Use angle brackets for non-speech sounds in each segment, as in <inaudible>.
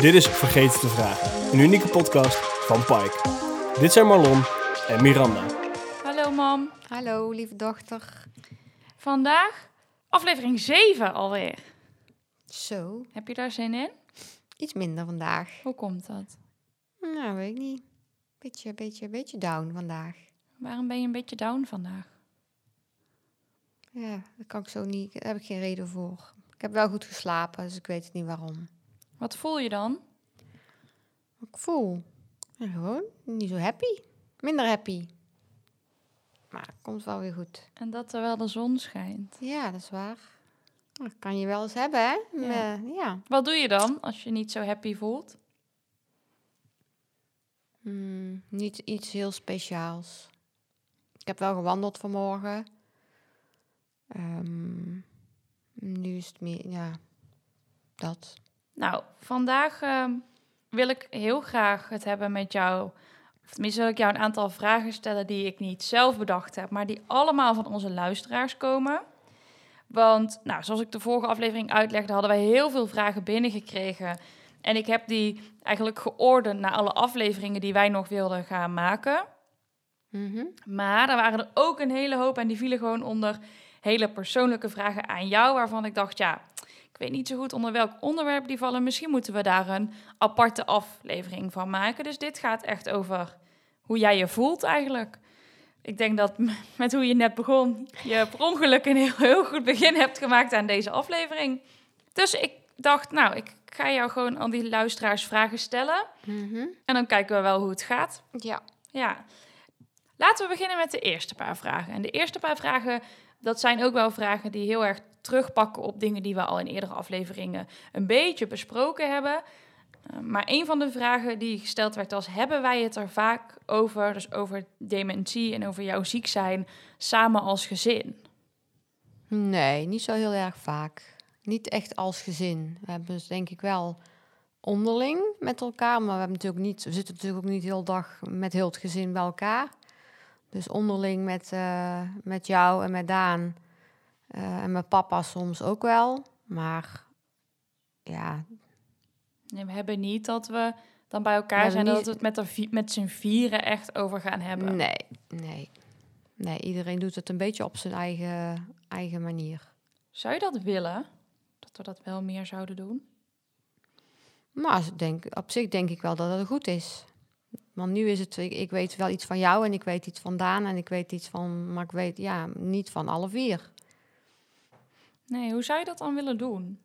Dit is Vergeten te Vragen, een unieke podcast van Pike. Dit zijn Marlon en Miranda. Hallo mam. Hallo, lieve dochter. Vandaag aflevering 7 alweer. Zo, Heb je daar zin in? iets minder vandaag. Hoe komt dat? Nou, weet ik niet. Beetje, beetje, beetje down vandaag. Waarom ben je een beetje down vandaag? Ja, dat kan ik zo niet. Daar heb ik geen reden voor. Ik heb wel goed geslapen, dus ik weet het niet waarom. Wat voel je dan? Ik voel? Ja, gewoon niet zo happy. Minder happy. Maar het komt wel weer goed. En dat terwijl de zon schijnt. Ja, dat is waar. Dat kan je wel eens hebben, hè? Ja. Ja. Wat doe je dan als je niet zo happy voelt? Hmm, niet iets heel speciaals. Ik heb wel gewandeld vanmorgen. Ehm, nu is het meer, ja, dat. Nou, vandaag ehm, wil ik heel graag het hebben met jou. Of tenminste wil ik jou een aantal vragen stellen die ik niet zelf bedacht heb, maar die allemaal van onze luisteraars komen. Want, nou, zoals ik de vorige aflevering uitlegde, hadden wij heel veel vragen binnengekregen. En ik heb die eigenlijk geordend naar alle afleveringen die wij nog wilden gaan maken. Mhm. Maar er waren er ook een hele hoop en die vielen gewoon onder hele persoonlijke vragen aan jou, waarvan ik dacht, ja, ik weet niet zo goed onder welk onderwerp die vallen. Misschien moeten we daar een aparte aflevering van maken. Dus dit gaat echt over hoe jij je voelt eigenlijk. Ik denk dat met hoe je net begon, je per ongeluk een heel, heel goed begin hebt gemaakt aan deze aflevering. Dus ik dacht, nou, ik ga jou gewoon al die luisteraars vragen stellen. Mhm. En dan kijken we wel hoe het gaat. Ja. Ja. Laten we beginnen met de eerste paar vragen. En de eerste paar vragen, dat zijn ook wel vragen die heel erg terugpakken op dingen die we al in eerdere afleveringen een beetje besproken hebben. Uh, maar een van de vragen die gesteld werd was: hebben wij het er vaak over, dus over dementie en over jouw ziek zijn, samen als gezin? Nee, niet zo heel erg vaak. Niet echt als gezin. We hebben dus denk ik wel onderling met elkaar, maar we hebben natuurlijk niet, we zitten natuurlijk ook niet heel dag met heel het gezin bij elkaar. Dus onderling met, eh, met jou en met Daan eh, en met papa soms ook wel. Maar ja, Nee, we hebben niet dat we dan bij elkaar zijn, dat we het met, met z'n vieren echt over gaan hebben. nee, nee. Nee, iedereen doet het een beetje op zijn eigen, eigen manier. Zou je dat willen? Dat we dat wel meer zouden doen? Maar denk, op zich denk ik wel dat het goed is. Want nu is het, ik, ik weet wel iets van jou en ik weet iets van Daan en ik weet iets van, maar ik weet ja, niet van alle vier. Nee, hoe zou je dat dan willen doen?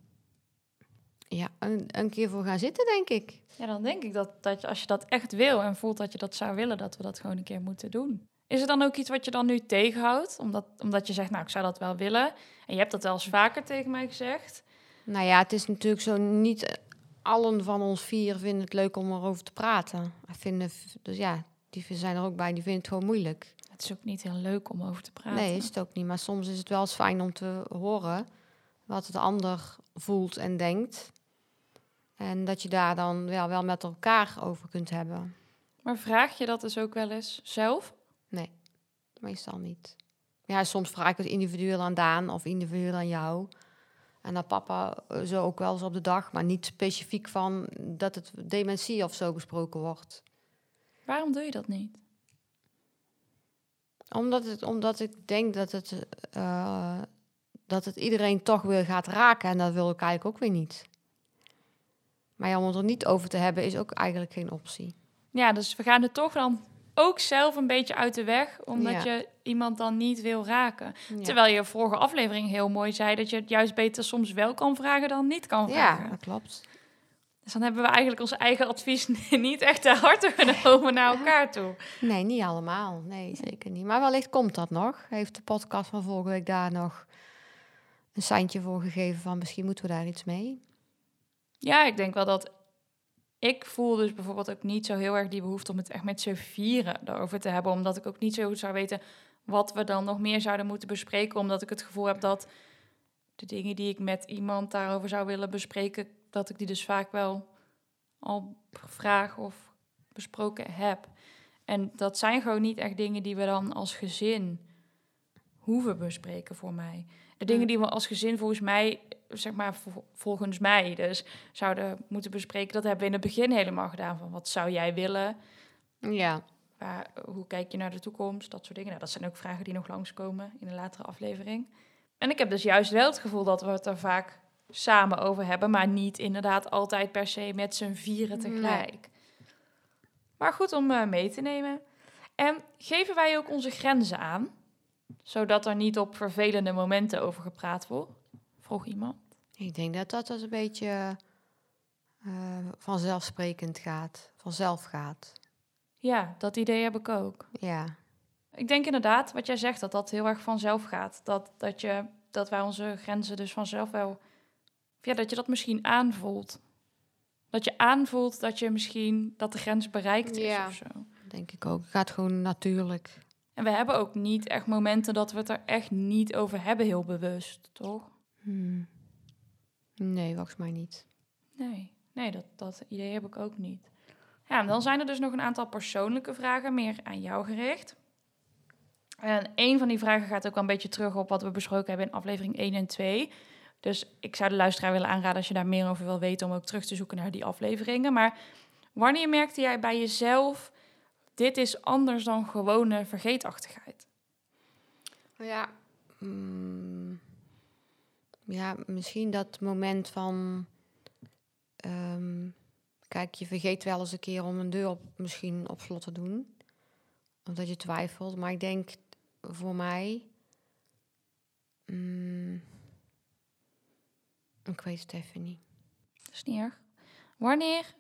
Ja, een, een keer voor gaan zitten, denk ik. Ja, dan denk ik dat, dat je, als je dat echt wil en voelt dat je dat zou willen, dat we dat gewoon een keer moeten doen. Is er dan ook iets wat je dan nu tegenhoudt? Omdat, omdat je zegt, nou, ik zou dat wel willen. En je hebt dat wel eens vaker tegen mij gezegd. Nou ja, het is natuurlijk zo, niet allen van ons vier vinden het leuk om erover te praten. Vinden, dus ja, die zijn er ook bij, die vinden het gewoon moeilijk. Het is ook niet heel leuk om over te praten. Nee, is het ook niet. Maar soms is het wel eens fijn om te horen wat het ander voelt en denkt. En dat je daar dan wel, wel met elkaar over kunt hebben. Maar vraag je dat dus ook wel eens zelf? Nee, meestal niet. Ja, soms vraag ik het individueel aan Daan of individueel aan jou. En aan papa eh, zo ook wel eens op de dag. Maar niet specifiek van dat het dementie of zo besproken wordt. Waarom doe je dat niet? Omdat, het, omdat ik denk dat het, eh, dat het iedereen toch weer gaat raken. En dat wil ik eigenlijk ook weer niet. Maar ja, om het er niet over te hebben is ook eigenlijk geen optie. Ja, dus we gaan er toch dan ook zelf een beetje uit de weg, omdat Ja. je iemand dan niet wil raken. Ja. Terwijl je vorige aflevering heel mooi zei dat je het juist beter soms wel kan vragen dan niet kan vragen. ja, dat klopt. Dus dan hebben we eigenlijk ons eigen advies <laughs> niet echt ter harte genomen naar elkaar toe. Nee, niet allemaal. Nee, zeker niet. Maar wellicht komt dat nog. Heeft de podcast van vorige week daar nog een seintje voor gegeven van misschien moeten we daar iets mee. Ja, ik denk wel dat ik voel dus bijvoorbeeld ook niet zo heel erg die behoefte om het echt met z'n vieren erover te hebben. Omdat ik ook niet zo goed zou weten wat we dan nog meer zouden moeten bespreken. Omdat ik het gevoel heb dat de dingen die ik met iemand daarover zou willen bespreken, dat ik die dus vaak wel al vraag of besproken heb. En dat zijn gewoon niet echt dingen die we dan als gezin hoeven bespreken voor mij. De dingen die we als gezin volgens mij zeg maar vol- volgens mij dus zouden moeten bespreken. Dat hebben we in het begin helemaal gedaan. Van wat zou jij willen? Ja, Waar, hoe kijk je naar de toekomst? Dat soort dingen. Nou, dat zijn ook vragen die nog langskomen in een latere aflevering. En ik heb dus juist wel het gevoel dat we het er vaak samen over hebben, maar niet inderdaad altijd per se met z'n vieren Nee. tegelijk. Maar goed om eh, mee te nemen. En geven wij ook onze grenzen aan, zodat er niet op vervelende momenten over gepraat wordt? Vroeg iemand. ik denk dat dat dus een beetje eh, vanzelfsprekend gaat, vanzelf gaat. Ja, dat idee heb ik ook. Ja, Ik denk inderdaad, wat jij zegt, dat dat heel erg vanzelf gaat. Dat, dat, je, dat wij onze grenzen dus vanzelf wel... Ja, dat je dat misschien aanvoelt. Dat je aanvoelt dat je misschien... dat de grens bereikt is Ja. of zo. denk ik ook. Het gaat gewoon natuurlijk. En we hebben ook niet echt momenten dat we het er echt niet over hebben, heel bewust, toch? Hmm. Nee, volgens mij niet. Nee, nee dat, dat idee heb ik ook niet. Ja, en dan zijn er dus nog een aantal persoonlijke vragen, meer aan jou gericht. En een van die vragen gaat ook wel een beetje terug op wat we besproken hebben in aflevering 1 en 2. Dus ik zou de luisteraar willen aanraden als je daar meer over wil weten om ook terug te zoeken naar die afleveringen. Maar wanneer merkte jij bij jezelf, dit is anders dan gewone vergeetachtigheid? Ja. mm, ja, misschien dat moment van. ehm, kijk, je vergeet wel eens een keer om een deur op, misschien op slot te doen. Omdat je twijfelt. Maar ik denk voor mij. mm, ik weet het even niet. Dat is niet erg. Wanneer,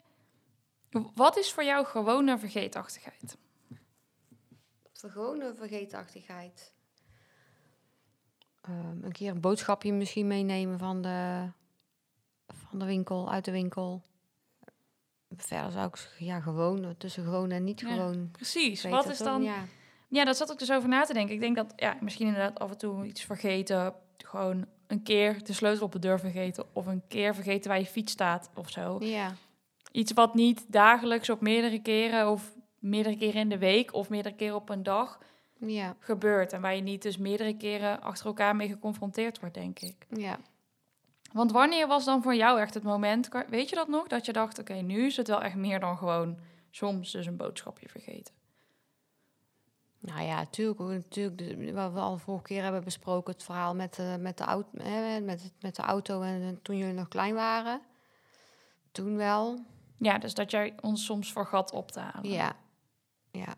wat is voor jou gewone vergeetachtigheid? Gewone vergeetachtigheid. Ehm, een keer een boodschapje misschien meenemen van de, van de winkel, uit de winkel. Verder zou ik ja, gewoon, tussen gewoon en niet Ja, gewoon. Precies. Wat is dan Ja. Ja, dat zat ik dus over na te denken. Ik denk dat, ja, misschien inderdaad af en toe iets vergeten. Gewoon een keer de sleutel op de deur vergeten. Of een keer vergeten waar je fiets staat of zo. ja, Iets wat niet dagelijks op meerdere keren of meerdere keren in de week of meerdere keren op een dag ja, gebeurt. En waar je niet dus meerdere keren achter elkaar mee geconfronteerd wordt, denk ik. ja. Want wanneer was dan voor jou echt het moment, weet je dat nog? Dat je dacht, oké, nu is het wel echt meer dan gewoon soms dus een boodschapje vergeten. Nou ja, natuurlijk. natuurlijk de- wat we al vorige keer hebben besproken, het verhaal met, de met, de, auto, hè, met, met de auto en, en toen jullie nog klein waren. Toen wel. Ja, dus dat jij ons soms vergat op te halen. Ja, ja.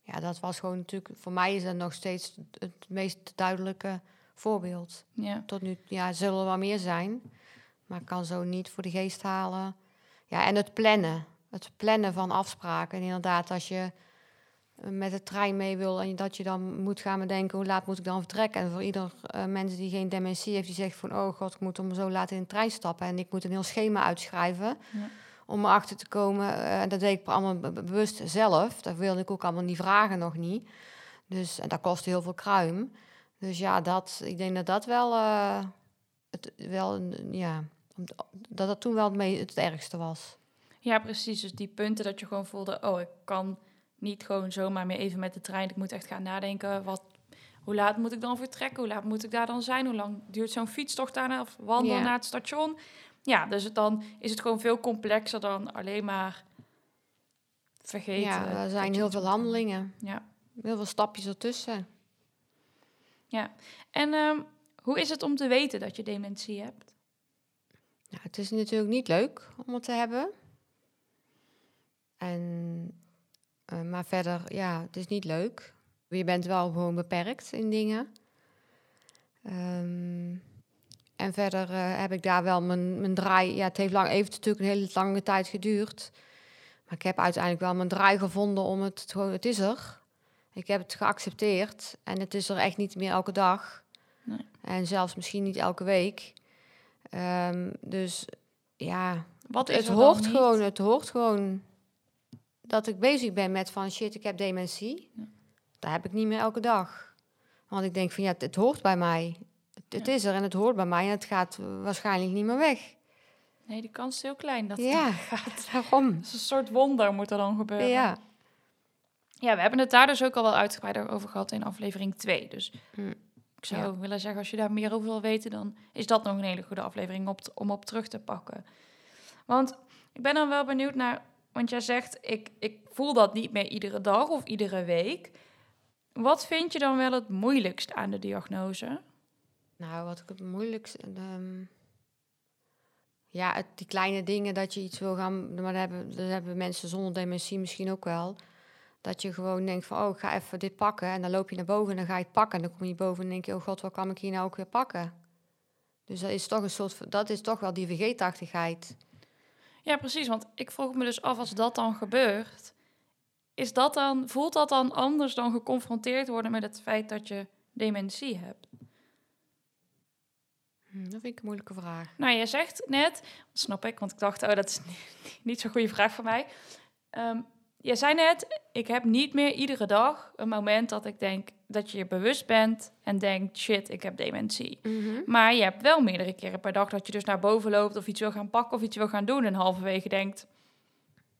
Ja, dat was gewoon natuurlijk, voor mij is dat nog steeds het meest duidelijke voorbeeld. ja. Tot nu, ja, zullen er wel meer zijn, maar ik kan zo niet voor de geest halen. Ja, en het plannen. Het plannen van afspraken. En inderdaad, als je eh, met de trein mee wil en dat je dan moet gaan bedenken hoe laat moet ik dan vertrekken. En voor ieder uh, mens die geen dementie heeft, die zegt van oh god, ik moet om zo laat in de trein stappen en ik moet een heel schema uitschrijven Ja. om erachter te komen. eh, En dat deed ik allemaal be- be- bewust zelf. Dat wilde ik ook allemaal niet vragen nog niet. Dus en dat kostte heel veel kruim. Dus ja, dat, ik denk dat dat wel, eh, het, wel ja, dat dat toen wel het, het ergste was. Ja, precies. Dus die punten dat je gewoon voelde, oh, ik kan niet gewoon zomaar meer even met de trein. Ik moet echt gaan nadenken, wat, hoe laat moet ik dan vertrekken? Hoe laat moet ik daar dan zijn? Hoe lang duurt zo'n fietstocht daarna of wandelen Ja. naar het station? Ja, dus het dan is het gewoon veel complexer dan alleen maar vergeten. ja, er zijn heel veel handelingen, Ja. heel veel stapjes ertussen. En ehm, hoe is het om te weten dat je dementie hebt? Nou, het is natuurlijk niet leuk om het te hebben. En, eh, maar verder, ja, het is niet leuk. Je bent wel gewoon beperkt in dingen. Ehm, en verder eh, heb ik daar wel mijn, mijn draai... Ja, het heeft, lang, heeft natuurlijk een hele lange tijd geduurd. Maar ik heb uiteindelijk wel mijn draai gevonden om het... Gewoon, het is er. Ik heb het geaccepteerd. En het is er echt niet meer elke dag. Nee. En zelfs misschien niet elke week. Ehm, dus ja, Wat het hoort gewoon, het hoort gewoon dat ik bezig ben met van shit, ik heb dementie. Ja. Dat heb ik niet meer elke dag. Want ik denk van ja, het, het hoort bij mij. Het, is er en het hoort bij mij en het gaat waarschijnlijk niet meer weg. Nee, die kans is heel klein dat het Ja. gaat. <laughs> Waarom? Dus een soort wonder moet er dan gebeuren. Ja, Ja, we hebben het daar dus ook al wel uitgebreider over gehad in aflevering 2. Dus Hm. ik zou Ja. willen zeggen, als je daar meer over wil weten, dan is dat nog een hele goede aflevering op om op terug te pakken. Want ik ben dan wel benieuwd naar, want jij zegt, ik, ik voel dat niet meer iedere dag of iedere week. Wat vind je dan wel het moeilijkst aan de diagnose? Nou, wat ik het moeilijkste... ehm, ja, het, die kleine dingen dat je iets wil gaan... Maar dat hebben, dat hebben mensen zonder dementie misschien ook wel. Dat je gewoon denkt van, oh, ik ga even dit pakken. En dan loop je naar boven en dan ga je het pakken. En dan kom je boven en denk je, oh god, wat kan ik hier nou ook weer pakken? Dus dat is toch een soort... Dat is toch wel die vergeetachtigheid. Ja, precies. Want ik vroeg me dus af, als dat dan gebeurt, is dat dan, voelt dat dan anders dan geconfronteerd worden met het feit dat je dementie hebt? Hm, dat vind ik een moeilijke vraag. Nou, je zegt net, snap ik, want ik dacht, oh, dat is niet, <laughs> niet zo'n goede vraag voor mij. Ehm je zei net, ik heb niet meer iedere dag een moment dat ik denk dat je je bewust bent en denkt, shit, ik heb dementie. Maar je hebt wel meerdere keren per dag dat je dus naar boven loopt of iets wil gaan pakken of iets wil gaan doen en halverwege denkt,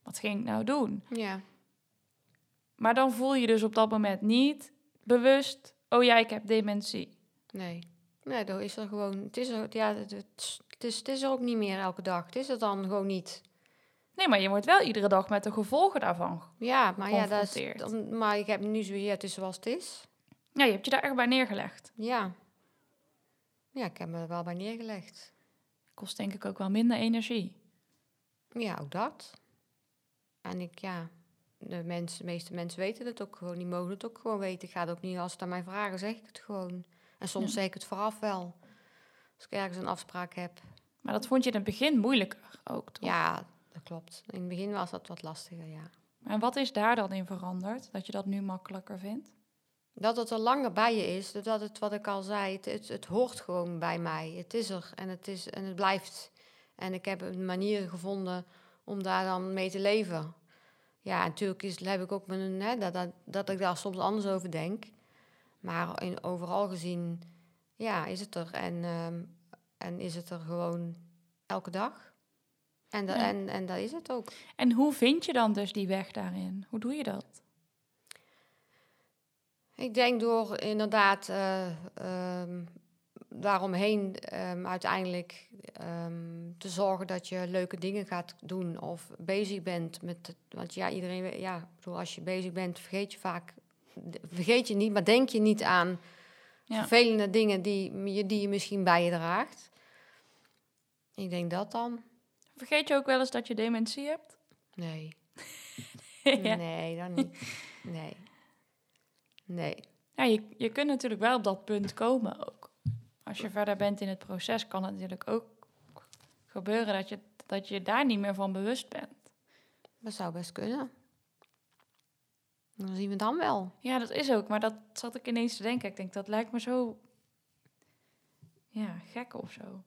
wat ging ik nou doen? Ja. Maar dan voel je dus op dat moment niet bewust, oh ja, ik heb dementie. Nee. Nee, dat is er gewoon... Het is er, ja, het, het, het is, het is er ook niet meer elke dag. Het is er dan gewoon niet. Nee, maar je wordt wel iedere dag met de gevolgen daarvan. Ja, maar ja, dat is, dan- maar ik heb nu zo, het is zoals het is. Ja, je hebt je daar echt bij neergelegd. Ja. Ja, ik heb me er wel bij neergelegd. Kost denk ik ook wel minder energie. Ja, ook dat. En ik, ja, de, mensen, de meeste mensen weten het ook gewoon. Die mogen het ook gewoon weten. Ik ga het ook niet, als ze het aan mij vragen, zeg ik het gewoon. En soms Ja. zeg ik het vooraf wel. Als ik ergens een afspraak heb. Maar dat vond je in het begin moeilijker ook, toch? Ja, dat klopt. In het begin was dat wat lastiger, ja. En wat is daar dan in veranderd? Dat je dat nu makkelijker vindt? Dat het er langer bij je is, dat het, wat ik al zei, het, het, het hoort gewoon bij mij. Het is er en het, is, en het blijft. En ik heb een manier gevonden om daar dan mee te leven. Ja, natuurlijk is, heb ik ook mijn, hè, dat, dat, dat ik daar soms anders over denk. Maar in, overal gezien, ja, is het er. En, ehm, en is het er gewoon elke dag. En, da- Ja. en, en dat is het ook. En hoe vind je dan dus die weg daarin? Hoe doe je dat? Ik denk door inderdaad eh, ehm, daaromheen ehm, uiteindelijk ehm, te zorgen dat je leuke dingen gaat doen of bezig bent met. Want ja, iedereen, ja, ik bedoel, als je bezig bent, vergeet je vaak. Vergeet je niet, maar denk je niet aan Ja. vervelende dingen die, je- die je misschien bij je draagt. Ik denk dat dan. Vergeet je ook wel eens dat je dementie hebt? Nee. <laughs> ja. Nee, dan niet. Nee. Nee. Ja, je, je kunt natuurlijk wel op dat punt komen ook. Als je verder bent in het proces, kan het natuurlijk ook gebeuren dat je, dat je daar niet meer van bewust bent. Dat zou best kunnen. Dan zien we dan wel. Ja, dat is ook. Maar dat zat ik ineens te denken. Ik denk, dat lijkt me zo... Ja, gek of zo.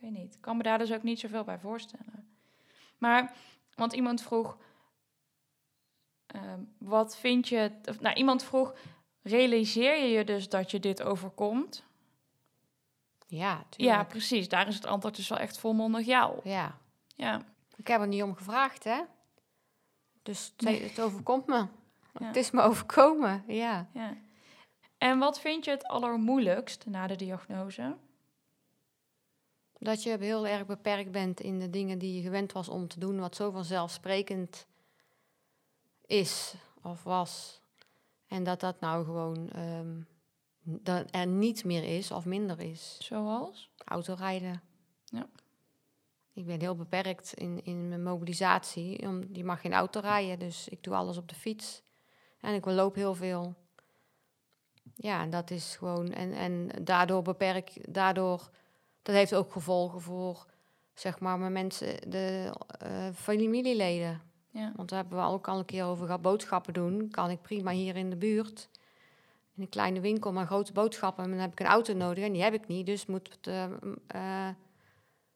Ik weet niet. Ik kan me daar dus ook niet zoveel bij voorstellen. Maar, want iemand vroeg... ehm, wat vind je... Of, nou, iemand vroeg... Realiseer je je dus dat je dit overkomt? Ja, Ja, precies. Daar is het antwoord dus wel echt volmondig ja op. Ja. Ja. Ik heb er niet om gevraagd, hè? Dus het, het overkomt me. <laughs> Ja. Het is me overkomen, ja. ja. En wat vind je het allermoeilijkst na de diagnose? Dat je heel erg beperkt bent in de dingen die je gewend was om te doen, wat zo vanzelfsprekend is of was. En dat dat nou gewoon ehm, dat er niet meer is of minder is. Zoals? Autorijden. Ja. Ik ben heel beperkt in, in mijn mobilisatie. Om, je mag geen auto rijden, dus ik doe alles op de fiets. En ik loop heel veel. Ja, en dat is gewoon... En, en daardoor beperk... Daardoor... Dat heeft ook gevolgen voor, zeg maar, mijn mensen... De eh, familieleden. Ja. Want daar hebben we ook al een keer over gehad. Boodschappen doen kan ik prima hier in de buurt. In een kleine winkel, maar grote boodschappen. En dan heb ik een auto nodig en die heb ik niet. Dus moet eh, eh,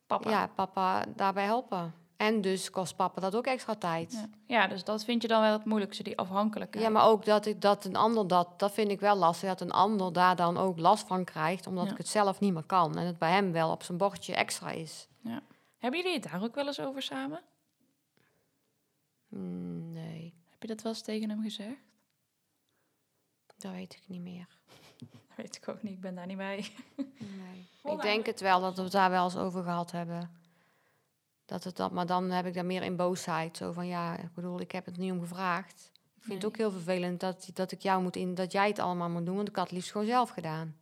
Papa. ja, papa daarbij helpen. En dus kost papa dat ook extra tijd. Ja. Ja, ja, dus dat vind je dan wel het moeilijkste, die afhankelijkheid. maar ook dat, ik, dat een ander dat, dat vind ik wel lastig. Dat een ander daar dan ook last van krijgt, omdat Ja. ik het zelf niet meer kan. En het bij hem wel op zijn bordje extra is. Hebben jullie het daar ook wel eens over samen? Hmm, nee, Heb je dat wel eens tegen hem gezegd? dat weet ik niet meer. <laughs> Weet ik ook niet, ik ben daar niet bij. Nee. <laughs> Ik denk het wel dat we het daar wel eens over gehad hebben. Dat het dat, maar dan heb ik daar meer in boosheid. Zo van ja, ik bedoel, ik heb het niet om gevraagd. Ik vind het ook heel vervelend dat, dat ik jou moet in, dat jij het allemaal moet doen, want ik had het liefst gewoon zelf gedaan.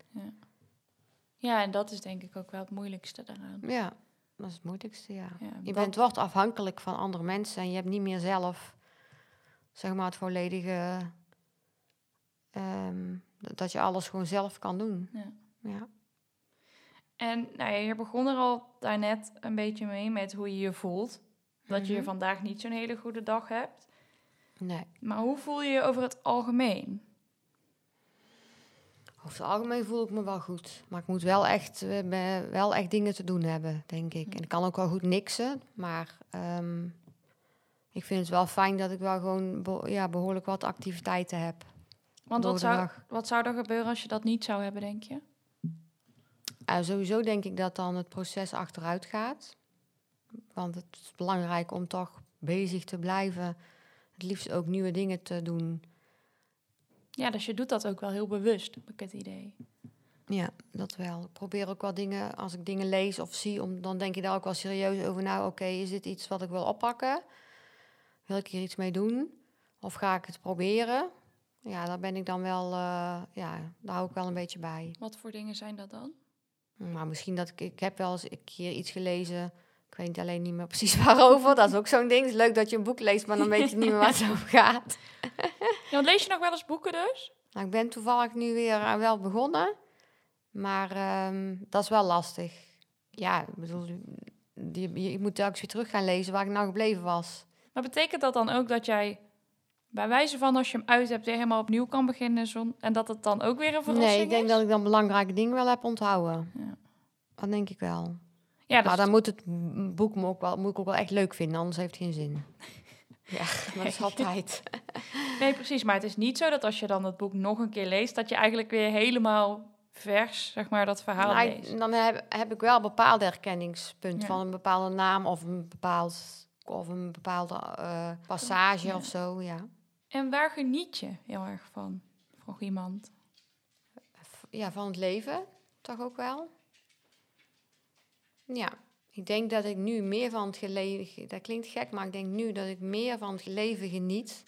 Ja, en dat is denk ik ook wel het moeilijkste daaraan. Ja, dat is het moeilijkste, ja. Ja, Je bent, wordt afhankelijk van andere mensen en je hebt niet meer zelf, zeg maar, het volledige, ehm, dat- dat je alles gewoon zelf kan doen. Ja. Ja. En nou ja, je begon er al daarnet een beetje mee met hoe je je voelt. Dat je Mhm. vandaag niet zo'n hele goede dag hebt. Nee. Maar hoe voel je je over het algemeen? Over het algemeen voel ik me wel goed. Maar ik moet wel echt, eh, wel echt dingen te doen hebben, denk ik. En ik kan ook wel goed niksen. Maar ehm, ik vind het wel fijn dat ik wel gewoon be- ja, behoorlijk wat activiteiten heb. Want wat zou, wat zou er gebeuren als je dat niet zou hebben, denk je? Uh, sowieso denk ik dat dan het proces achteruit gaat. Want het is belangrijk om toch bezig te blijven. Het liefst ook nieuwe dingen te doen. Ja, dus je doet dat ook wel heel bewust, heb ik het idee. Ja, dat wel. Ik probeer ook wel dingen, als ik dingen lees of zie, om, dan denk ik daar ook wel serieus over. Nou, oké, is dit iets wat ik wil oppakken? Wil ik hier iets mee doen? Of ga ik het proberen? Ja, daar ben ik dan wel, eh, ja, daar hou ik wel een beetje bij. Wat voor dingen zijn dat dan? Maar misschien dat ik, ik heb wel eens een keer iets gelezen. Ik weet alleen niet meer <laughs> precies waarover. Dat is ook zo'n ding. Het is leuk dat je een boek leest, maar dan weet je niet meer waar het over gaat. <laughs> Ja, lees je nog wel eens boeken dus? Nou, ik ben toevallig nu weer eh, wel begonnen. Maar ehm, dat is wel lastig. Ja, ik bedoel, die, je, ik moet telkens weer terug gaan lezen waar ik nou gebleven was. Maar betekent dat dan ook dat jij bij wijze van als je hem uit hebt weer helemaal opnieuw kan beginnen zon, en dat het dan ook weer een verrassing Nee, ik denk is? dat ik dan belangrijke dingen wel heb onthouden. Ja. Dat denk ik wel. Ja, maar is dan moet het boek me ook wel, moet ik ook wel echt leuk vinden, anders heeft het geen zin. <laughs> Ja, dat is altijd. <laughs> Nee, precies. Maar het is niet zo dat als je dan het boek nog een keer leest, dat je eigenlijk weer helemaal vers, zeg maar, dat verhaal Nou, leest. dan heb, heb ik wel een bepaalde herkenningspunt Ja. van een bepaalde naam of een bepaald of een bepaalde eh, passage Ja. of zo. Ja. En waar geniet je heel erg van? Vroeg iemand. Ja, van het leven toch ook wel. Ja, ik denk dat ik nu meer van het leven, dat klinkt gek, maar ik denk nu dat ik meer van het leven geniet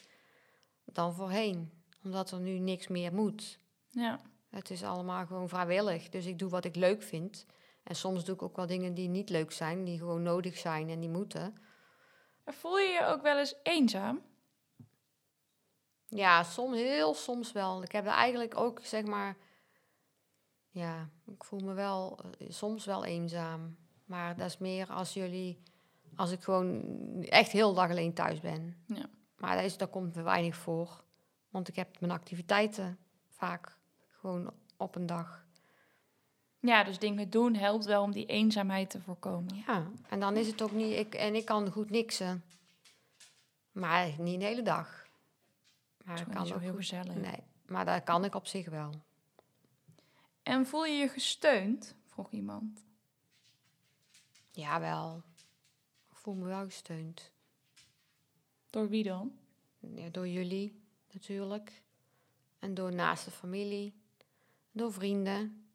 dan voorheen. Omdat er nu niks meer moet. Ja. Het is allemaal gewoon vrijwillig. Dus ik doe wat ik leuk vind. En soms doe ik ook wel dingen die niet leuk zijn, die gewoon nodig zijn en die moeten. Voel je je ook wel eens eenzaam? Ja, soms, heel soms wel. Ik heb er eigenlijk ook, zeg maar, ja, ik voel me wel eh, soms wel eenzaam. Maar dat is meer als jullie, als ik gewoon echt heel dag alleen thuis ben. Ja. Maar dat, is, dat komt er weinig voor. Want ik heb mijn activiteiten vaak gewoon op een dag. Ja, dus dingen doen helpt wel om die eenzaamheid te voorkomen. Ja, en dan is het ook niet, ik, en ik kan goed niksen. Maar niet de hele dag. Maar Dat kan zo ook heel goed- gezellig. Nee, maar dat kan ik op zich wel. En voel je je gesteund? Vroeg iemand. Jawel. Ik voel me wel gesteund. Door wie dan? Ja, door jullie natuurlijk. En door naaste familie. Door vrienden.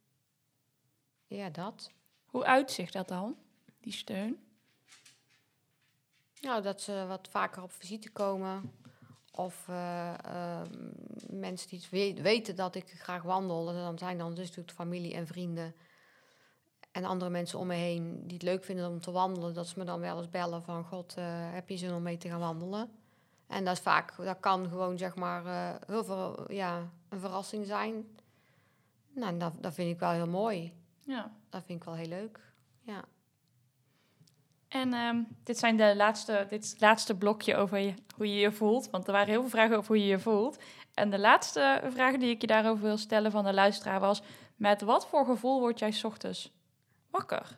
Ja, dat. Hoe uitzicht dat dan, die steun? Nou, dat ze wat vaker op visite komen. Of eh, ehm, mensen die weten dat ik graag wandel. Dan zijn dan dus natuurlijk familie en vrienden. En andere mensen om me heen die het leuk vinden om te wandelen. Dat ze me dan wel eens bellen van... God, eh, heb je zin om mee te gaan wandelen? En dat is vaak, dat kan gewoon zeg maar eh, heel veel, ja, een verrassing zijn. Nou, dat, dat vind ik wel heel mooi. Ja. Dat vind ik wel heel leuk. Ja. En ehm, dit zijn de laatste, dit laatste blokje over hoe je je voelt. Want er waren heel veel vragen over hoe je je voelt. En de laatste vraag die ik je daarover wil stellen van de luisteraar was... Met wat voor gevoel word jij ochtends wakker?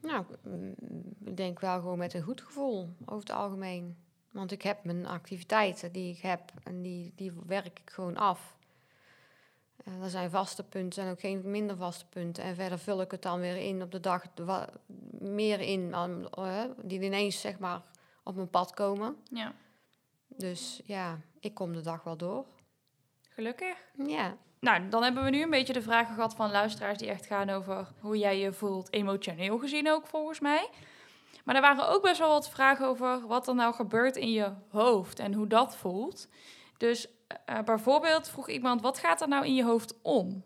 Nou, ik denk wel gewoon met een goed gevoel over het algemeen. Want ik heb mijn activiteiten die ik heb en die, die werk ik gewoon af. Eh, er zijn vaste punten en ook geen minder vaste punten. En verder vul ik het dan weer in op de dag meer in eh, die ineens zeg maar op mijn pad komen. Ja, Dus ja, ik kom de dag wel door. gelukkig. Ja, nou, dan hebben we nu een beetje de vragen gehad van luisteraars die echt gaan over hoe jij je voelt, emotioneel gezien ook volgens mij. Maar er waren ook best wel wat vragen over wat er nou gebeurt in je hoofd en hoe dat voelt. Dus eh, bijvoorbeeld vroeg iemand, wat gaat er nou in je hoofd om?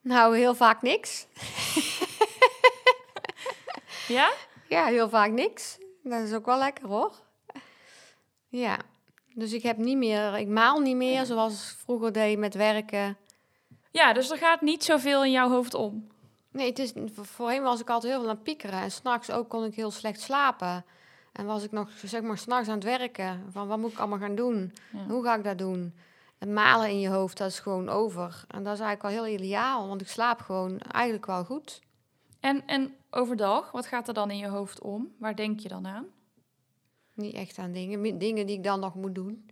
Nou, heel vaak niks. <laughs> Ja? Ja, heel vaak niks. Dat is ook wel lekker hoor. Ja, dus ik heb niet meer, ik maal niet meer zoals vroeger deed met werken. Ja, dus er gaat niet zoveel in jouw hoofd om. Nee, het is, vo- voorheen was ik altijd heel veel aan het piekeren. En s'nachts ook kon ik heel slecht slapen. En was ik nog, zeg maar, s'nachts aan het werken. Van, wat moet ik allemaal gaan doen? Ja. Hoe ga ik dat doen? Het malen in je hoofd, dat is gewoon over. En dat is eigenlijk wel heel ideaal, want ik slaap gewoon eigenlijk wel goed. En, en overdag, wat gaat er dan in je hoofd om? Waar denk je dan aan? Niet echt aan dingen. Dingen die ik dan nog moet doen.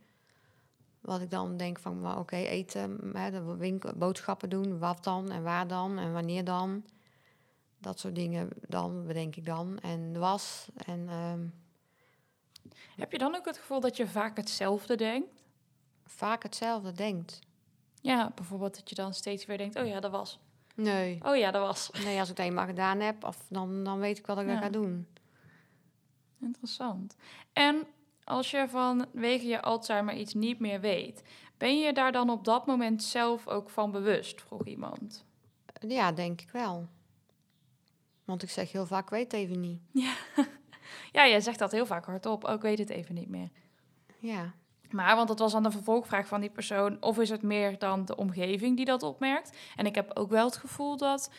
Wat ik dan denk van, oké, eten, hè, de winkel, boodschappen doen. Wat dan en waar dan en wanneer dan. Dat soort dingen dan, bedenk ik dan. En de was en... ehm, Heb je dan ook het gevoel dat je vaak hetzelfde denkt? vaak hetzelfde denkt. Ja, bijvoorbeeld dat je dan steeds weer denkt, oh ja, dat was. Nee. Oh ja, dat was. Nee, als ik dat eenmaal gedaan heb, of dan, dan weet ik wat ik Ja. dat ga doen. Interessant. En als je vanwege je Alzheimer iets niet meer weet, ben je daar dan op dat moment zelf ook van bewust, vroeg iemand. Ja, denk ik wel. Want ik zeg heel vaak, weet het even niet. Ja, <laughs> jij zegt dat heel vaak hardop, ook weet het even niet meer. Ja. Maar, want dat was dan de vervolgvraag van die persoon, of is het meer dan de omgeving die dat opmerkt? En ik heb ook wel het gevoel dat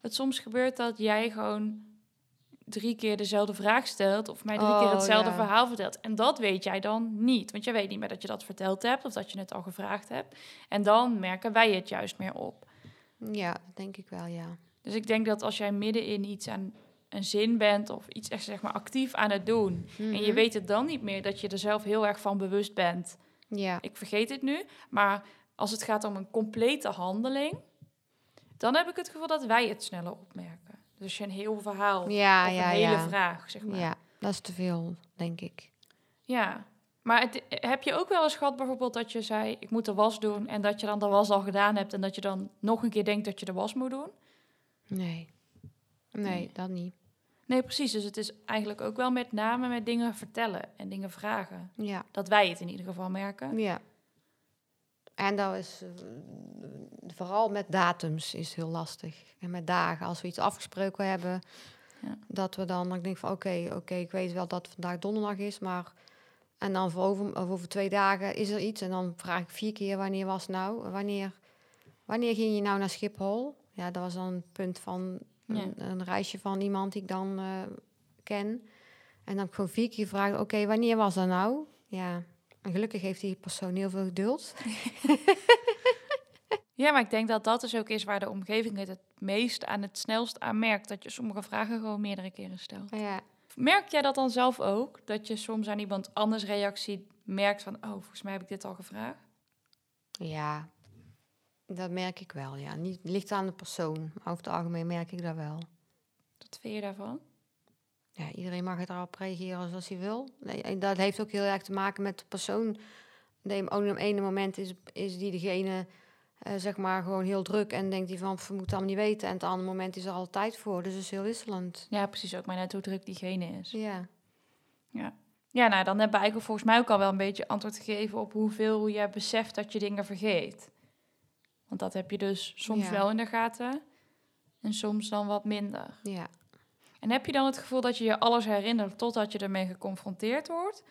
het soms gebeurt dat jij gewoon drie keer dezelfde vraag stelt, of mij drie keer Oh, hetzelfde ja. verhaal vertelt. En dat weet jij dan niet, want jij weet niet meer dat je dat verteld hebt, of dat je het al gevraagd hebt. En dan merken wij het juist meer op. Ja, denk ik wel, ja. Dus ik denk dat als jij midden in iets aan een zin bent, of iets echt zeg maar actief aan het doen, en je Mhm. weet het dan niet meer, dat je er zelf heel erg van bewust bent Ja. ik vergeet het nu. Maar als het gaat om een complete handeling, dan heb ik het gevoel dat wij het sneller opmerken. Dus als je een heel verhaal Ja, of ja, een hele ja. vraag, zeg maar. Ja. Ja, dat is te veel, denk ik. Maar het, heb je ook wel eens gehad bijvoorbeeld dat je zei, ik moet de was doen, en dat je dan de was al gedaan hebt en dat je dan nog een keer denkt dat je de was moet doen? Nee. Nee, Nee. dat niet. Nee, precies. Dus het is eigenlijk ook wel met name met dingen vertellen en dingen vragen. Ja. Dat wij het in ieder geval merken. Ja. En dat is eh, vooral met datums is heel lastig. En met dagen, als we iets afgesproken hebben, Ja. dat we dan, dan denk van oké, oké, ik weet wel dat vandaag donderdag is, maar en dan voor over, over twee dagen is er iets en dan vraag ik vier keer wanneer was nou, wanneer, wanneer ging je nou naar Schiphol? Ja, dat was dan een punt van Ja. een, een reisje van iemand die ik dan eh, ken. En dan heb ik gewoon vier keer gevraagd, oké, wanneer was dat nou? Ja, en gelukkig heeft die persoon heel veel geduld. <laughs> Ja, maar ik denk dat dat dus ook is waar de omgeving het het meest aan het snelst aan merkt. Dat je sommige vragen gewoon meerdere keren stelt. Ja, Merk jij dat dan zelf ook? Dat je soms aan iemand anders reactie merkt van... oh, volgens mij heb ik dit al gevraagd. ja, dat merk ik wel. Ja, niet ligt aan de persoon, maar over het algemeen merk ik dat wel. Wat vind je daarvan? Ja, iedereen mag erop reageren zoals hij wil. Nee, en dat heeft ook heel erg te maken met de persoon. De op een ene moment is, is die degene, eh, zeg maar, gewoon heel druk en denkt hij van, "Pff, we moeten allemaal niet weten. En het andere moment is er altijd tijd voor, dus het is heel wisselend. Ja, precies. Ook maar net hoe druk diegene is. Ja, Ja, nou, dan hebben we eigenlijk volgens mij ook al wel een beetje antwoord gegeven... op hoeveel je beseft dat je dingen vergeet. Want dat heb je dus soms Ja. wel in de gaten... en soms dan wat minder. ja. En heb je dan het gevoel dat je je alles herinnert totdat je ermee geconfronteerd wordt?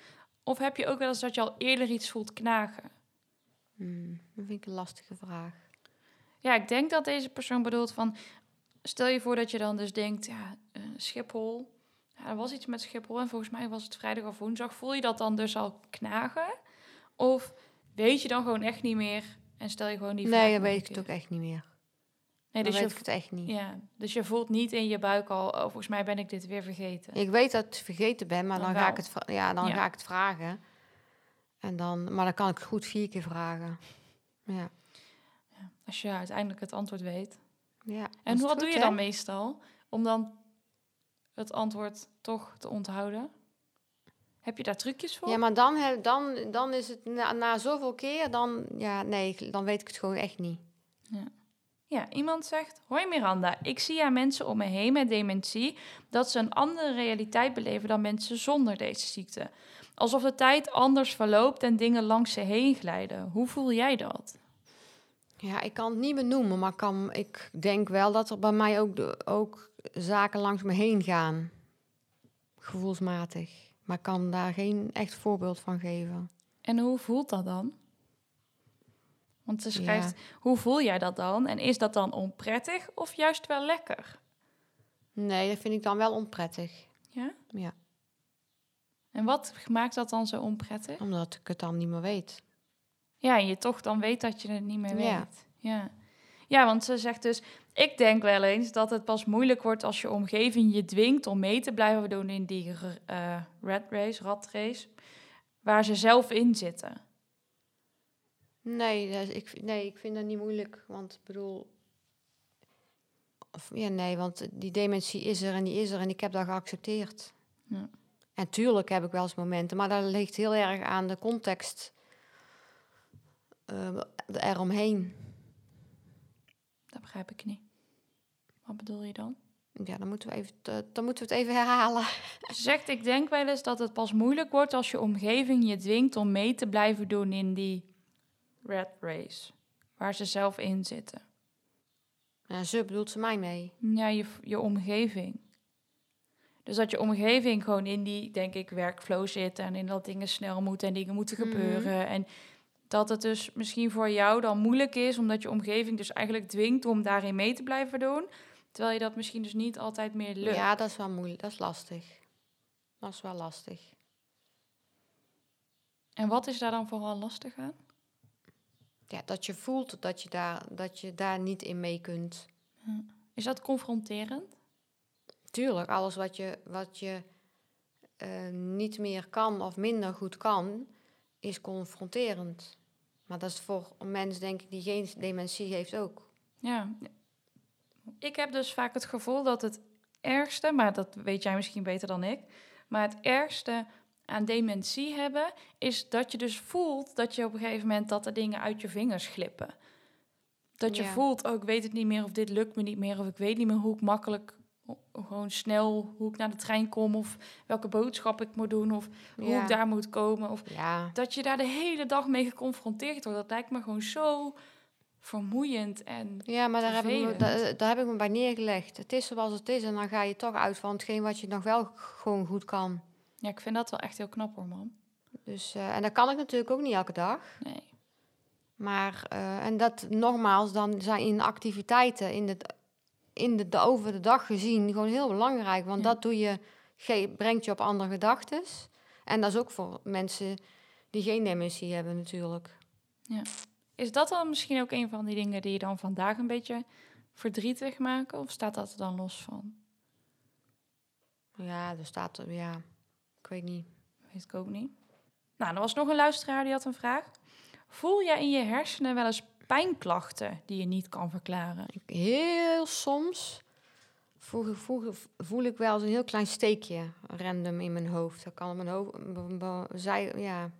Of heb je ook wel eens dat je al eerder iets voelt knagen? Hmm, dat vind ik een lastige vraag. Ja, ik denk dat deze persoon bedoelt van... Stel je voor dat je dan dus denkt, ja, eh, Schiphol... Ja, er was iets met Schiphol en volgens mij was het vrijdag of woensdag. Voel je dat dan dus al knagen? Of weet je dan gewoon echt niet meer en stel je gewoon die vraag Nee, dan nog weet ik het ook echt niet meer. Nee, dan dus weet je, ik het echt niet. ja, dus je voelt niet in je buik al, oh, volgens mij ben ik dit weer vergeten. Ik weet dat ik het vergeten ben, maar Dan dan, ga ik het, ja, dan Ja. ga ik het vragen. En dan, maar dan kan ik het goed vier keer vragen. Ja. Als je uiteindelijk het antwoord weet. ja En dat wat goed, doe je hè? dan meestal om dan het antwoord toch te onthouden? Heb je daar trucjes voor? Ja, maar dan, heb, dan, dan is het na, na zoveel keer, dan, ja, nee, dan weet ik het gewoon echt niet. Ja, iemand zegt: Hoi Miranda, ik zie aan mensen om me heen met dementie dat ze een andere realiteit beleven dan mensen zonder deze ziekte. Alsof de tijd anders verloopt en dingen langs ze heen glijden. Hoe voel jij dat? Ja, ik kan het niet benoemen, maar kan, ik denk wel dat er bij mij ook, de, ook zaken langs me heen gaan. Gevoelsmatig. Maar kan daar geen echt voorbeeld van geven. En hoe voelt dat dan? Want ze Ja. schrijft: Hoe voel jij dat dan? En is dat dan onprettig of juist wel lekker? Nee, dat vind ik dan wel onprettig. Ja? Ja, En wat maakt dat dan zo onprettig? omdat ik het dan niet meer weet. Ja, en je toch dan weet dat je het niet meer weet. Ja. Ja. ja. want ze zegt dus... Ik denk wel eens dat het pas moeilijk wordt als je omgeving je dwingt om mee te blijven doen in die r- eh, rat race, ratrace, waar ze zelf in zitten. Nee, is- ik, nee, ik vind dat niet moeilijk. Want ik bedoel... Of, ja, nee, want die dementie is er en die is er en ik heb dat geaccepteerd. Ja. En tuurlijk heb ik wel eens momenten, maar dat ligt heel erg aan de context eh, eromheen. Dat begrijp ik niet. Wat bedoel je dan? Ja, dan moeten we, even, dan moeten we het even herhalen. Ze <laughs> zegt, ik denk wel eens dat het pas moeilijk wordt als je omgeving je dwingt om mee te blijven doen in die rat race, waar ze zelf in zitten. En ze bedoelt ze mij mee. Ja, je, je omgeving. Dus dat je omgeving gewoon in die, denk ik, workflow zit en in dat dingen snel moeten en dingen moeten Mhm. gebeuren. En dat het dus misschien voor jou dan moeilijk is, omdat je omgeving dus eigenlijk dwingt om daarin mee te blijven doen. Terwijl je dat misschien dus niet altijd meer lukt. Ja, dat is wel moeilijk. Dat is lastig. Dat is wel lastig. En wat is daar dan vooral lastig aan? Ja, dat je voelt dat je daar, dat je daar niet in mee kunt. Is dat confronterend? Tuurlijk, alles wat je, wat je eh, niet meer kan of minder goed kan, is confronterend. Maar dat is voor een mens, denk ik, die geen dementie heeft ook. Ja. Ik heb dus vaak het gevoel dat het ergste, maar dat weet jij misschien beter dan ik, maar het ergste aan dementie hebben is dat je dus voelt dat je op een gegeven moment dat er dingen uit je vingers glippen. Dat je Ja. voelt, oh ik weet het niet meer of dit lukt me niet meer of ik weet niet meer hoe ik makkelijk gewoon snel hoe ik naar de trein kom of welke boodschap ik moet doen of hoe Ja. ik daar moet komen of Ja, dat je daar de hele dag mee geconfronteerd wordt. Dat lijkt me gewoon zo vermoeiend en ja maar daar heb, ik me, daar heb ik me bij neergelegd. Het is zoals het is en dan ga je toch uit van hetgeen wat je nog wel gewoon goed kan. Ja, ik vind dat wel echt heel knap hoor, man. Dus, eh, en dat kan ik natuurlijk ook niet elke dag. Nee. Maar, eh, en dat nogmaals, dan zijn in activiteiten in het, in de, over de dag gezien gewoon heel belangrijk. Want Ja. dat doe je, ge, brengt je op andere gedachten. En dat is ook voor mensen die geen dementie hebben natuurlijk. Is dat dan misschien ook een van die dingen die je dan vandaag een beetje verdrietig maken? Of staat dat er dan los van? Ja, er staat, er- ja, ik weet niet. Weet ik ook niet. Nou, er was nog een luisteraar die had een vraag. Voel jij in je hersenen wel eens pijnklachten die je niet kan verklaren? Heel soms voel, voel, voel ik wel eens een heel klein steekje random in mijn hoofd. Dat kan mijn hoofd, zij, ja.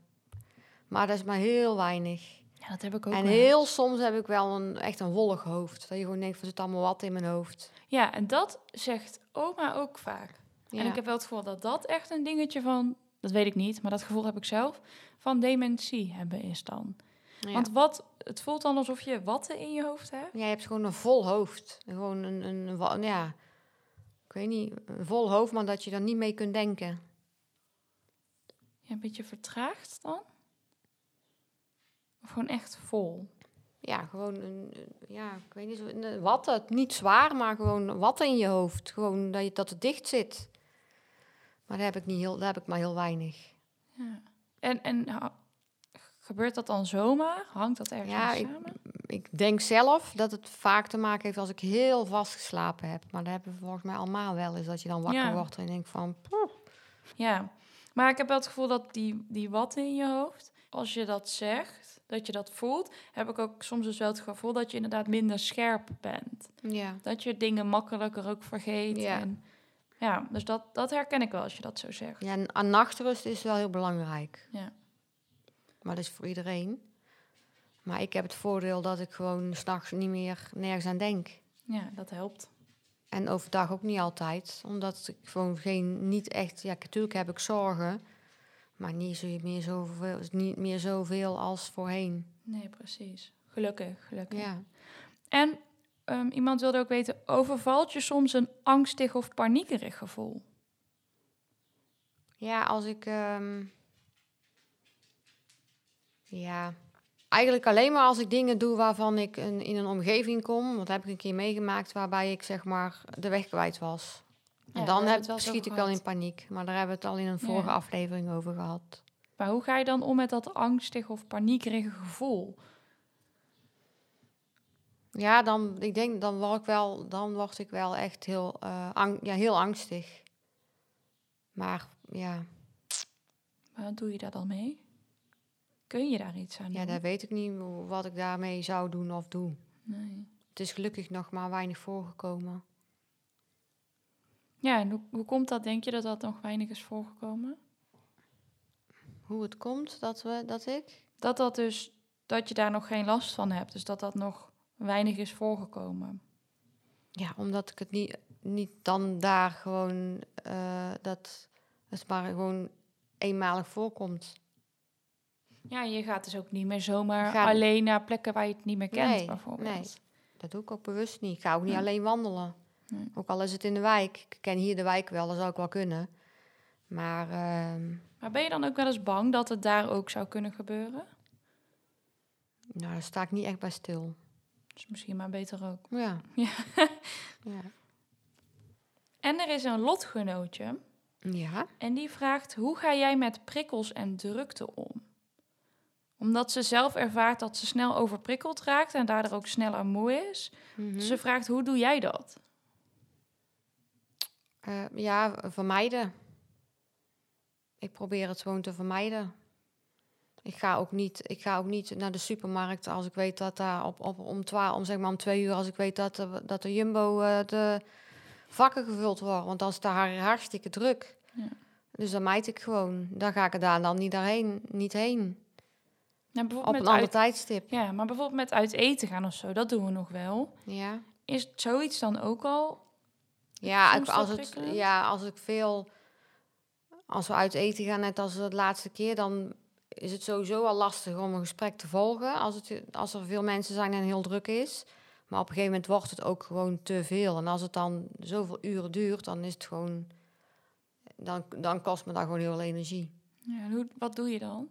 Maar dat is maar heel weinig. Ja, dat heb ik ook En wel heel soms heb ik wel een, echt een wollig hoofd. Dat je gewoon denkt, van, zit allemaal wat in mijn hoofd. Ja, en dat zegt oma ook vaak. Ja. En ik heb wel het gevoel dat dat echt een dingetje van... Dat weet ik niet, maar dat gevoel heb ik zelf. Van dementie hebben is dan. Ja. Want wat, het voelt dan alsof je watten in je hoofd hebt. Ja, je hebt gewoon een vol hoofd. Gewoon een, een, ja, ik weet niet, een vol hoofd, maar dat je er niet mee kunt denken. Ja, een beetje vertraagd dan? Of gewoon echt vol? Ja, gewoon een, ja, ik weet niet, een watten. Niet zwaar, maar gewoon watten in je hoofd. Gewoon dat, je, dat het dicht zit. Maar dat heb ik, niet heel, dat heb ik maar heel weinig. Ja. En, en gebeurt dat dan zomaar? Hangt dat ergens Ja, ik- samen? Ik denk zelf dat het vaak te maken heeft als ik heel vast geslapen heb. Maar dat hebben we volgens mij allemaal wel eens. Dat je dan wakker Ja. wordt en denkt van... poeh. Ja, maar ik heb wel het gevoel dat die, die watten in je hoofd, als je dat zegt, dat je dat voelt, heb ik ook soms dus wel het gevoel dat je inderdaad minder scherp bent. Ja. Dat je dingen makkelijker ook vergeet. Ja. En Ja, dus dat, dat herken ik wel als je dat zo zegt. Ja, en aan nachtrust is wel heel belangrijk. Ja. Maar dat is voor iedereen. Maar ik heb het voordeel dat ik gewoon s'nachts niet meer nergens aan denk. Ja, dat helpt. En overdag ook niet altijd. Omdat ik gewoon geen, niet echt... Ja, natuurlijk heb ik zorgen. Maar niet, zo, meer, zoveel, niet meer zoveel als voorheen. Nee, precies. Gelukkig, gelukkig. Ja. En ehm, iemand wilde ook weten, overvalt je soms een angstig of paniekerig gevoel? Ja, als ik... ehm, ja, eigenlijk alleen maar als ik dingen doe waarvan ik een, in een omgeving kom. Want heb ik een keer meegemaakt waarbij ik zeg maar de weg kwijt was. En Ja, dan heb, schiet ik wel in paniek. Maar daar hebben we het al in een vorige Ja. aflevering over gehad. Maar hoe ga je dan om met dat angstig of paniekerige gevoel? Ja, dan, ik denk, dan word ik wel, dan word ik wel echt heel, eh, ang- ja, heel angstig. Maar ja, Maar wat doe je daar dan mee? Kun je daar iets aan doen? ja, dat weet ik niet wat ik daarmee zou doen of doe. Nee. Het is gelukkig nog maar weinig voorgekomen. Ja, en hoe, hoe komt dat, denk je, dat dat nog weinig is voorgekomen? Hoe het komt dat, we, dat ik... Dat dat dus, dat je daar nog geen last van hebt. Dus dat dat nog weinig is voorgekomen. Ja, omdat ik het niet, niet dan daar gewoon... eh, dat het maar gewoon eenmalig voorkomt. Ja, je gaat dus ook niet meer zomaar Ga- alleen naar plekken waar je het niet meer kent, Nee, bijvoorbeeld. nee. Dat doe ik ook bewust niet. Ik ga ook niet Ja. alleen wandelen. Nee. Ook al is het in de wijk. Ik ken hier de wijk wel, dat zou ik wel kunnen. Maar ehm, Maar ben je dan ook wel eens bang dat het daar ook zou kunnen gebeuren? nou, daar sta ik niet echt bij stil. Dus misschien maar beter ook. Ja. <laughs> Ja. ja. En er is een lotgenootje Ja. en die vraagt: hoe ga jij met prikkels en drukte om? Omdat ze zelf ervaart dat ze snel overprikkeld raakt en daardoor ook sneller moe is. Mhm. Dus ze vraagt: hoe doe jij dat? Eh, ja, vermijden. Ik probeer het gewoon te vermijden. Ik ga ook niet, ik ga ook niet naar de supermarkt als ik weet dat daar op, op, om, twa, om, zeg maar om twee uur, als ik weet dat de, dat de Jumbo eh, de vakken gevuld wordt. Want dan is daar hartstikke druk. Ja. Dus dan mijt ik gewoon. Dan ga ik er daar dan niet, daarheen, niet heen. Nou, Op bijvoorbeeld een met ander uit, tijdstip. ja, maar bijvoorbeeld met uit eten gaan of zo, dat doen we nog wel. Ja. Is zoiets dan ook al? Ja, ik, als, het, ja, als ik veel... Als we uit eten gaan, net als de laatste keer... dan is het sowieso al lastig om een gesprek te volgen... als, het, als er veel mensen zijn en heel druk is. Maar op een gegeven moment wordt het ook gewoon te veel. En als het dan zoveel uren duurt, dan is het gewoon... Dan, dan kost me dat gewoon heel veel energie. Ja, hoe, wat doe je dan?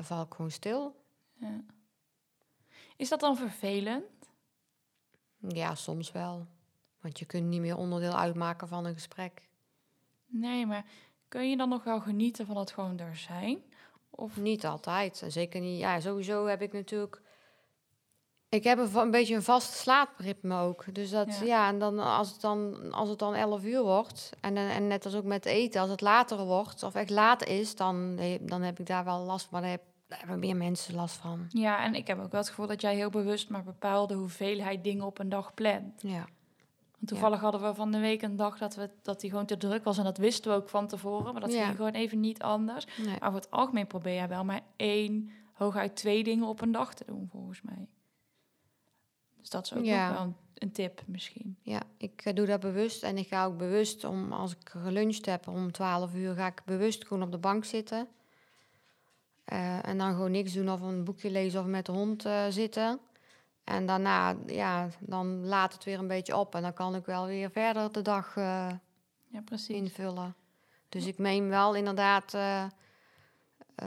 Dan val ik gewoon stil. Ja. Is dat dan vervelend? Ja, soms wel. Want je kunt niet meer onderdeel uitmaken van een gesprek. Nee, maar kun je dan nog wel genieten van het gewoon er zijn? Of Niet altijd. En zeker niet. Ja, sowieso heb ik natuurlijk. Ik heb een, beetje een vast slaapritme ook. Dus dat, Ja. ja, en dan als het dan, als het dan 11 uur wordt. En, en net als ook met eten, als het later wordt, of echt laat is, dan, dan heb ik daar wel last van. Maar heb, daar hebben meer mensen last van. ja, en ik heb ook wel het gevoel dat jij heel bewust maar bepaalde hoeveelheid dingen op een dag plant. Ja. Want toevallig hadden we van de week een dag dat, we, dat die gewoon te druk was. En dat wisten we ook van tevoren. Maar dat Ja. ging gewoon even niet anders. Nee. Maar voor het algemeen probeer jij wel maar één, hooguit twee dingen op een dag te doen, volgens mij. Dus dat is ook Ja. wel een, een tip misschien. Ja, ik eh, doe dat bewust. En ik ga ook bewust, om, als ik geluncht heb om 12 uur, ga ik bewust gewoon op de bank zitten. Eh, en dan gewoon niks doen of een boekje lezen of met de hond eh, zitten. En daarna, ja, dan laat het weer een beetje op. En dan kan ik wel weer verder de dag eh, Ja, precies. invullen. Dus ik meen wel inderdaad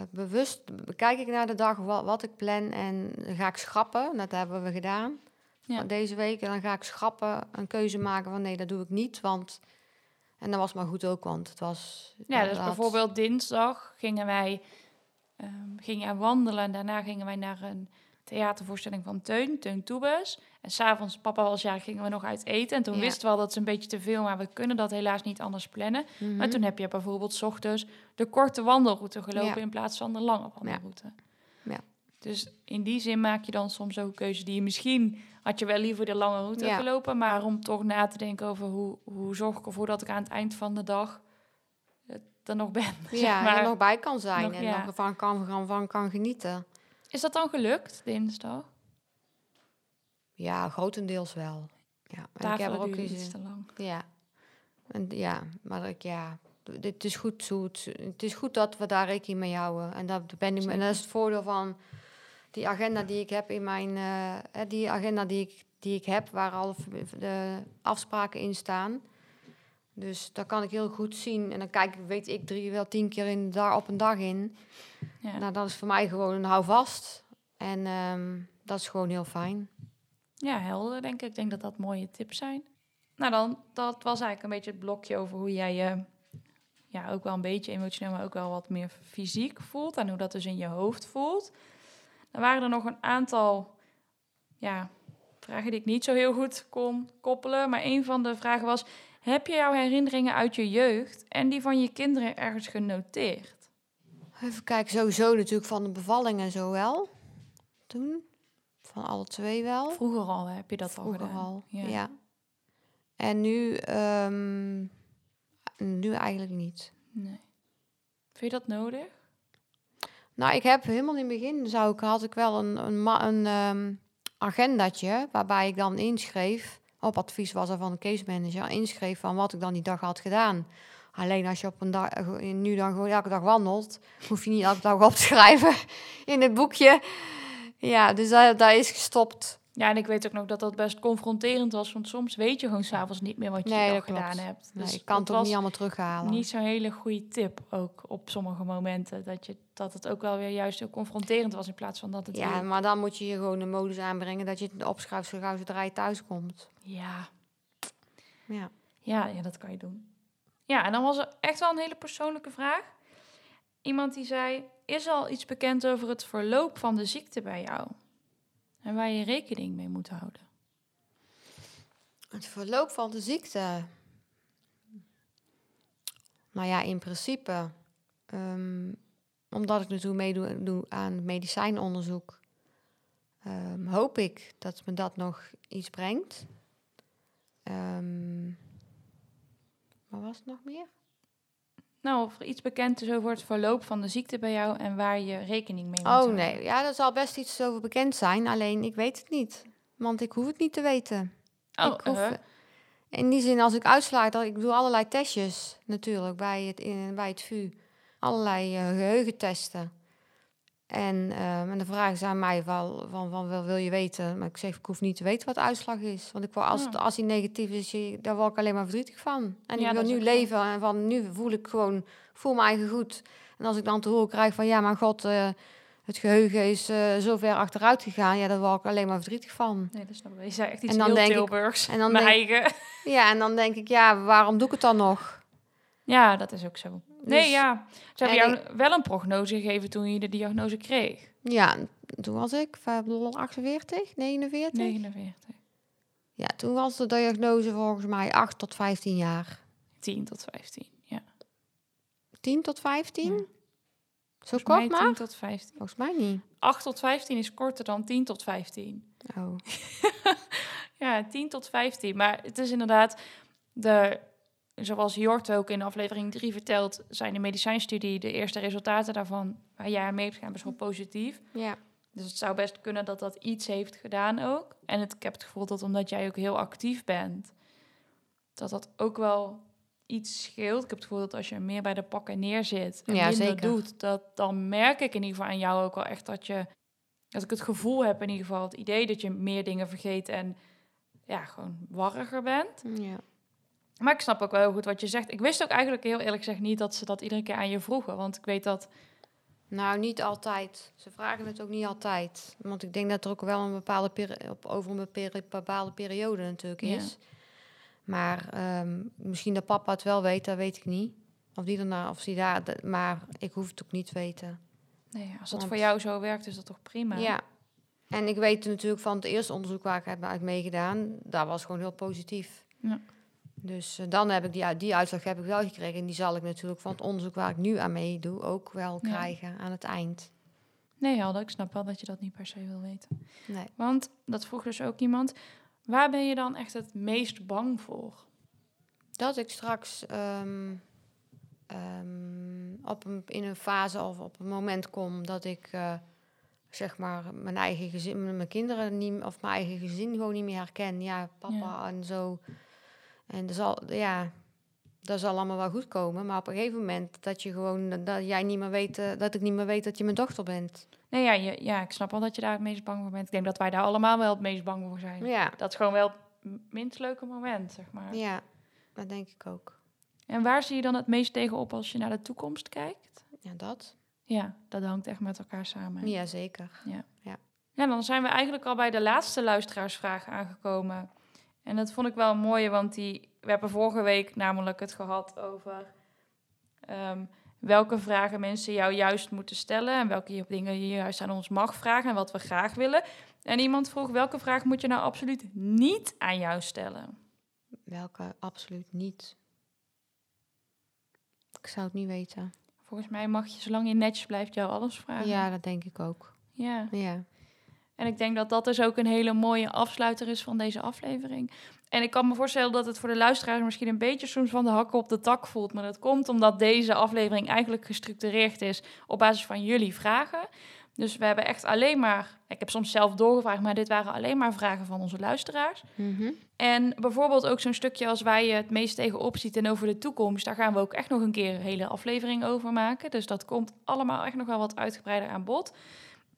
bewust. Kijk ik naar de dag wat, wat ik plan en dan ga ik schrappen. Dat hebben we gedaan. Ja. Deze week en dan ga ik schrappen, een keuze maken van nee, dat doe ik niet. Want, en dat was maar goed ook, want het was... Ja, dus bijvoorbeeld dinsdag gingen wij ehm, gingen wandelen. En daarna gingen wij naar een theatervoorstelling van Teun, Teun Toebes. En s'avonds, papa was jarig, gingen we nog uit eten. En toen Ja. wisten we al dat is een beetje te veel, maar we kunnen dat helaas niet anders plannen. Mhm. Maar toen heb je bijvoorbeeld 's ochtends de korte wandelroute gelopen Ja. in plaats van de lange wandelroute. Ja. Dus in die zin maak je dan soms ook keuzes die je misschien had je wel liever de lange route Ja. gelopen, maar om toch na te denken over hoe, hoe zorg ik ervoor dat ik aan het eind van de dag het er nog ben. <laughs> zeg Ja, maar. er nog bij kan zijn Nog- en ja. nog ervan kan, van, van kan genieten. Is dat dan gelukt dinsdag? Ja, grotendeels wel. Ja, en ik heb er ook iets te lang. Ja. En, ja, maar ik, ja, dit is goed zo. Het, is goed dat we daar rekening mee houden. En dat ben ik, en dat is het voordeel van die agenda die ik heb in mijn, hè, die agenda die ik, die ik heb, waar al de afspraken in staan. Dus daar kan ik heel goed zien. En dan kijk ik, weet ik, drie, wel tien keer in dag, op een dag in. Ja. Nou, dat is voor mij gewoon een houvast. En ehm, dat is gewoon heel fijn. Ja, helder denk ik. Ik denk dat dat mooie tips zijn. Nou dan, dat was eigenlijk een beetje het blokje over hoe jij je ja, ook wel een beetje emotioneel, maar ook wel wat meer fysiek voelt. En hoe dat dus in je hoofd voelt. Dan waren er nog een aantal ja, vragen die ik niet zo heel goed kon koppelen. Maar een van de vragen was, heb je jouw herinneringen uit je jeugd en die van je kinderen ergens genoteerd? Even kijken, sowieso natuurlijk van de bevalling en zo wel. Toen. Van alle twee wel. Vroeger al heb je dat al Vroeger gedaan. al, Ja. ja. En nu, ehm, nu eigenlijk niet. Nee. Vind je dat nodig? Nou, ik heb helemaal in het begin zou ik, had ik wel een, een, een ehm, agendatje waarbij ik dan inschreef, op advies was er van de case manager, inschreef van wat ik dan die dag had gedaan. Alleen als je op een dag, eh, nu dan elke dag wandelt, hoef je niet elke dag op te schrijven <laughs> in het boekje. Ja, dus daar is gestopt. Ja, en ik weet ook nog dat dat best confronterend was. Want soms weet je gewoon s'avonds niet meer wat je Nee, dag gedaan klopt. hebt. Nee, Dus ik kan het ook niet allemaal terughalen. niet zo'n hele goede tip ook op sommige momenten. Dat, je, dat het ook wel weer juist heel confronterend was in plaats van dat het... Ja, maar dan moet je je gewoon de modus aanbrengen dat je het opschrijft zo gauw zodra je thuis komt. ja, Ja. ja, ja, dat kan je doen. Ja, en dan was er echt wel een hele persoonlijke vraag. Iemand die zei, is al iets bekend over het verloop van de ziekte bij jou? En waar je rekening mee moet houden? Het verloop van de ziekte. Nou ja, in principe, ehm, omdat ik natuurlijk meedoe doe aan medicijnonderzoek, ehm, hoop ik dat me dat nog iets brengt. Ehm wat was het nog meer? Nou, of er iets bekend is over het verloop van de ziekte bij jou en waar je rekening mee moet Oh houden. nee, ja, er zal best iets over bekend zijn, alleen ik weet het niet. Want ik hoef het niet te weten. Oh, ik hoef, eh, In die zin, als ik uitslaag, dat ik doe allerlei testjes natuurlijk bij het, in, bij het VU. Allerlei eh, geheugentesten. En, ehm, en dan vragen ze aan mij van, van, van wil, wil je weten? Maar ik zeg, ik hoef niet te weten wat de uitslag is. Want ik word, als, het, als die negatief is, daar word ik alleen maar verdrietig van. En Ja, ik wil nu leven en van nu voel ik gewoon, ik voel me eigen goed. En als ik dan te horen krijg van, ja, maar god, eh, het geheugen is eh, zo ver achteruit gegaan. Ja, daar word ik alleen maar verdrietig van. Nee, dat is wel. Je zei echt iets En dan heel denk ik- en dan Mijn denk- eigen. Ja, en dan denk ik, ja, waarom doe ik het dan nog? Ja, dat is ook zo. Nee, Dus- ja. Ze hebben en jou wel een prognose gegeven toen je de diagnose kreeg. Ja, toen was ik eh, 48, 49. 49. Ja, toen was de diagnose volgens mij 8 tot 15 jaar. 10 tot 15. Ja. 10 tot 15? Ja. Zo Volgens mij kort maar? 10 tot 15. Volgens mij niet. 8 tot 15 is korter dan 10 tot 15. Oh. <laughs> Ja, 10 tot 15. Maar het is inderdaad, de, zoals Jort ook in aflevering 3 vertelt, zijn de medicijnstudie, de eerste resultaten daarvan, waar jij aan mee hebt gaan, best wel positief. Ja. Dus het zou best kunnen dat dat iets heeft gedaan ook. En het, ik heb het gevoel dat omdat jij ook heel actief bent, dat dat ook wel iets scheelt. Ik heb het gevoel dat als je meer bij de pakken neerzit en Ja, minder zeker. doet, dat, dan merk ik in ieder geval aan jou ook wel echt dat je, dat ik het gevoel heb in ieder geval, het idee dat je meer dingen vergeet en ja, gewoon warriger bent. ja. Maar ik snap ook wel heel goed wat je zegt. Ik wist ook eigenlijk heel eerlijk gezegd niet dat ze dat iedere keer aan je vroegen. Want ik weet dat Nou, niet altijd. Ze vragen het ook niet altijd. Want ik denk dat er ook wel een bepaalde peri- op, over een bepaalde periode natuurlijk Ja. is. Maar ehm, misschien dat papa het wel weet, dat weet ik niet. Of die daarna, of die daar, maar ik hoef het ook niet te weten. nee, als dat Want- voor jou zo werkt, is dat toch prima? Ja. En ik weet natuurlijk van het eerste onderzoek waar ik heb uit meegedaan, daar was gewoon heel positief. Ja. Dus eh, dan heb ik die, die uitslag heb ik wel gekregen. En die zal ik natuurlijk van het onderzoek waar ik nu aan meedoe ook wel Ja. krijgen aan het eind. Nee, Helder, ik snap wel dat je dat niet per se wil weten. Nee. Want, dat vroeg dus ook iemand, waar ben je dan echt het meest bang voor? Dat ik straks ehm, ehm, op een, in een fase of op een moment kom dat ik eh, zeg maar mijn eigen gezin, mijn kinderen niet, of mijn eigen gezin gewoon niet meer herken. Ja, papa Ja. en zo. En dat zal, ja, dat zal allemaal wel goed komen. Maar op een gegeven moment dat je gewoon, dat jij niet meer weet, eh, dat ik niet meer weet dat je mijn dochter bent. Nee, ja, je, ja, ik snap wel dat je daar het meest bang voor bent. Ik denk dat wij daar allemaal wel het meest bang voor zijn. Ja, Dat is gewoon wel het minst leuke moment, zeg maar. ja, dat denk ik ook. En waar zie je dan het meest tegenop als je naar de toekomst kijkt? Ja, dat. Ja, dat hangt echt met elkaar samen. Ja, zeker. Ja, dan zijn we eigenlijk al bij de laatste luisteraarsvraag aangekomen. En dat vond ik wel een mooie, want die, we hebben vorige week namelijk het gehad over ehm, welke vragen mensen jou juist moeten stellen en welke dingen je juist aan ons mag vragen en wat we graag willen. En iemand vroeg, welke vraag moet je nou absoluut niet aan jou stellen? Welke absoluut niet. Ik zou het niet weten. Volgens mij mag je, zolang je netjes blijft, jou alles vragen. Ja, dat denk ik ook. ja. Ja. En ik denk dat dat dus ook een hele mooie afsluiter is van deze aflevering. En ik kan me voorstellen dat het voor de luisteraars misschien een beetje soms van de hakken op de tak voelt. Maar dat komt omdat deze aflevering eigenlijk gestructureerd is op basis van jullie vragen. Dus we hebben echt alleen maar, ik heb soms zelf doorgevraagd, maar dit waren alleen maar vragen van onze luisteraars. Mhm. En bijvoorbeeld ook zo'n stukje als waar je het meest tegenop ziet en over de toekomst. Daar gaan we ook echt nog een keer een hele aflevering over maken. Dus dat komt allemaal echt nog wel wat uitgebreider aan bod.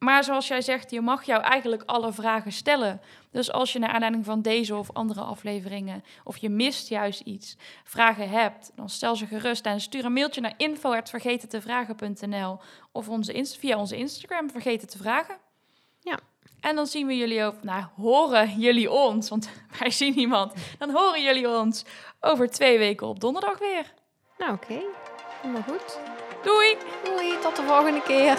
Maar zoals jij zegt, je mag jou eigenlijk alle vragen stellen. Dus als je naar aanleiding van deze of andere afleveringen, of je mist juist iets, vragen hebt, dan stel ze gerust en stuur een mailtje naar info.vergetentevragen.nl of onze inst- via onze Instagram Vergeten te Vragen. Ja. En dan zien we jullie ook, nou, horen jullie ons, want <laughs> wij zien niemand. Dan horen jullie ons over twee weken op donderdag weer. Nou, oké. Helemaal goed. Doei! Doei, tot de volgende keer.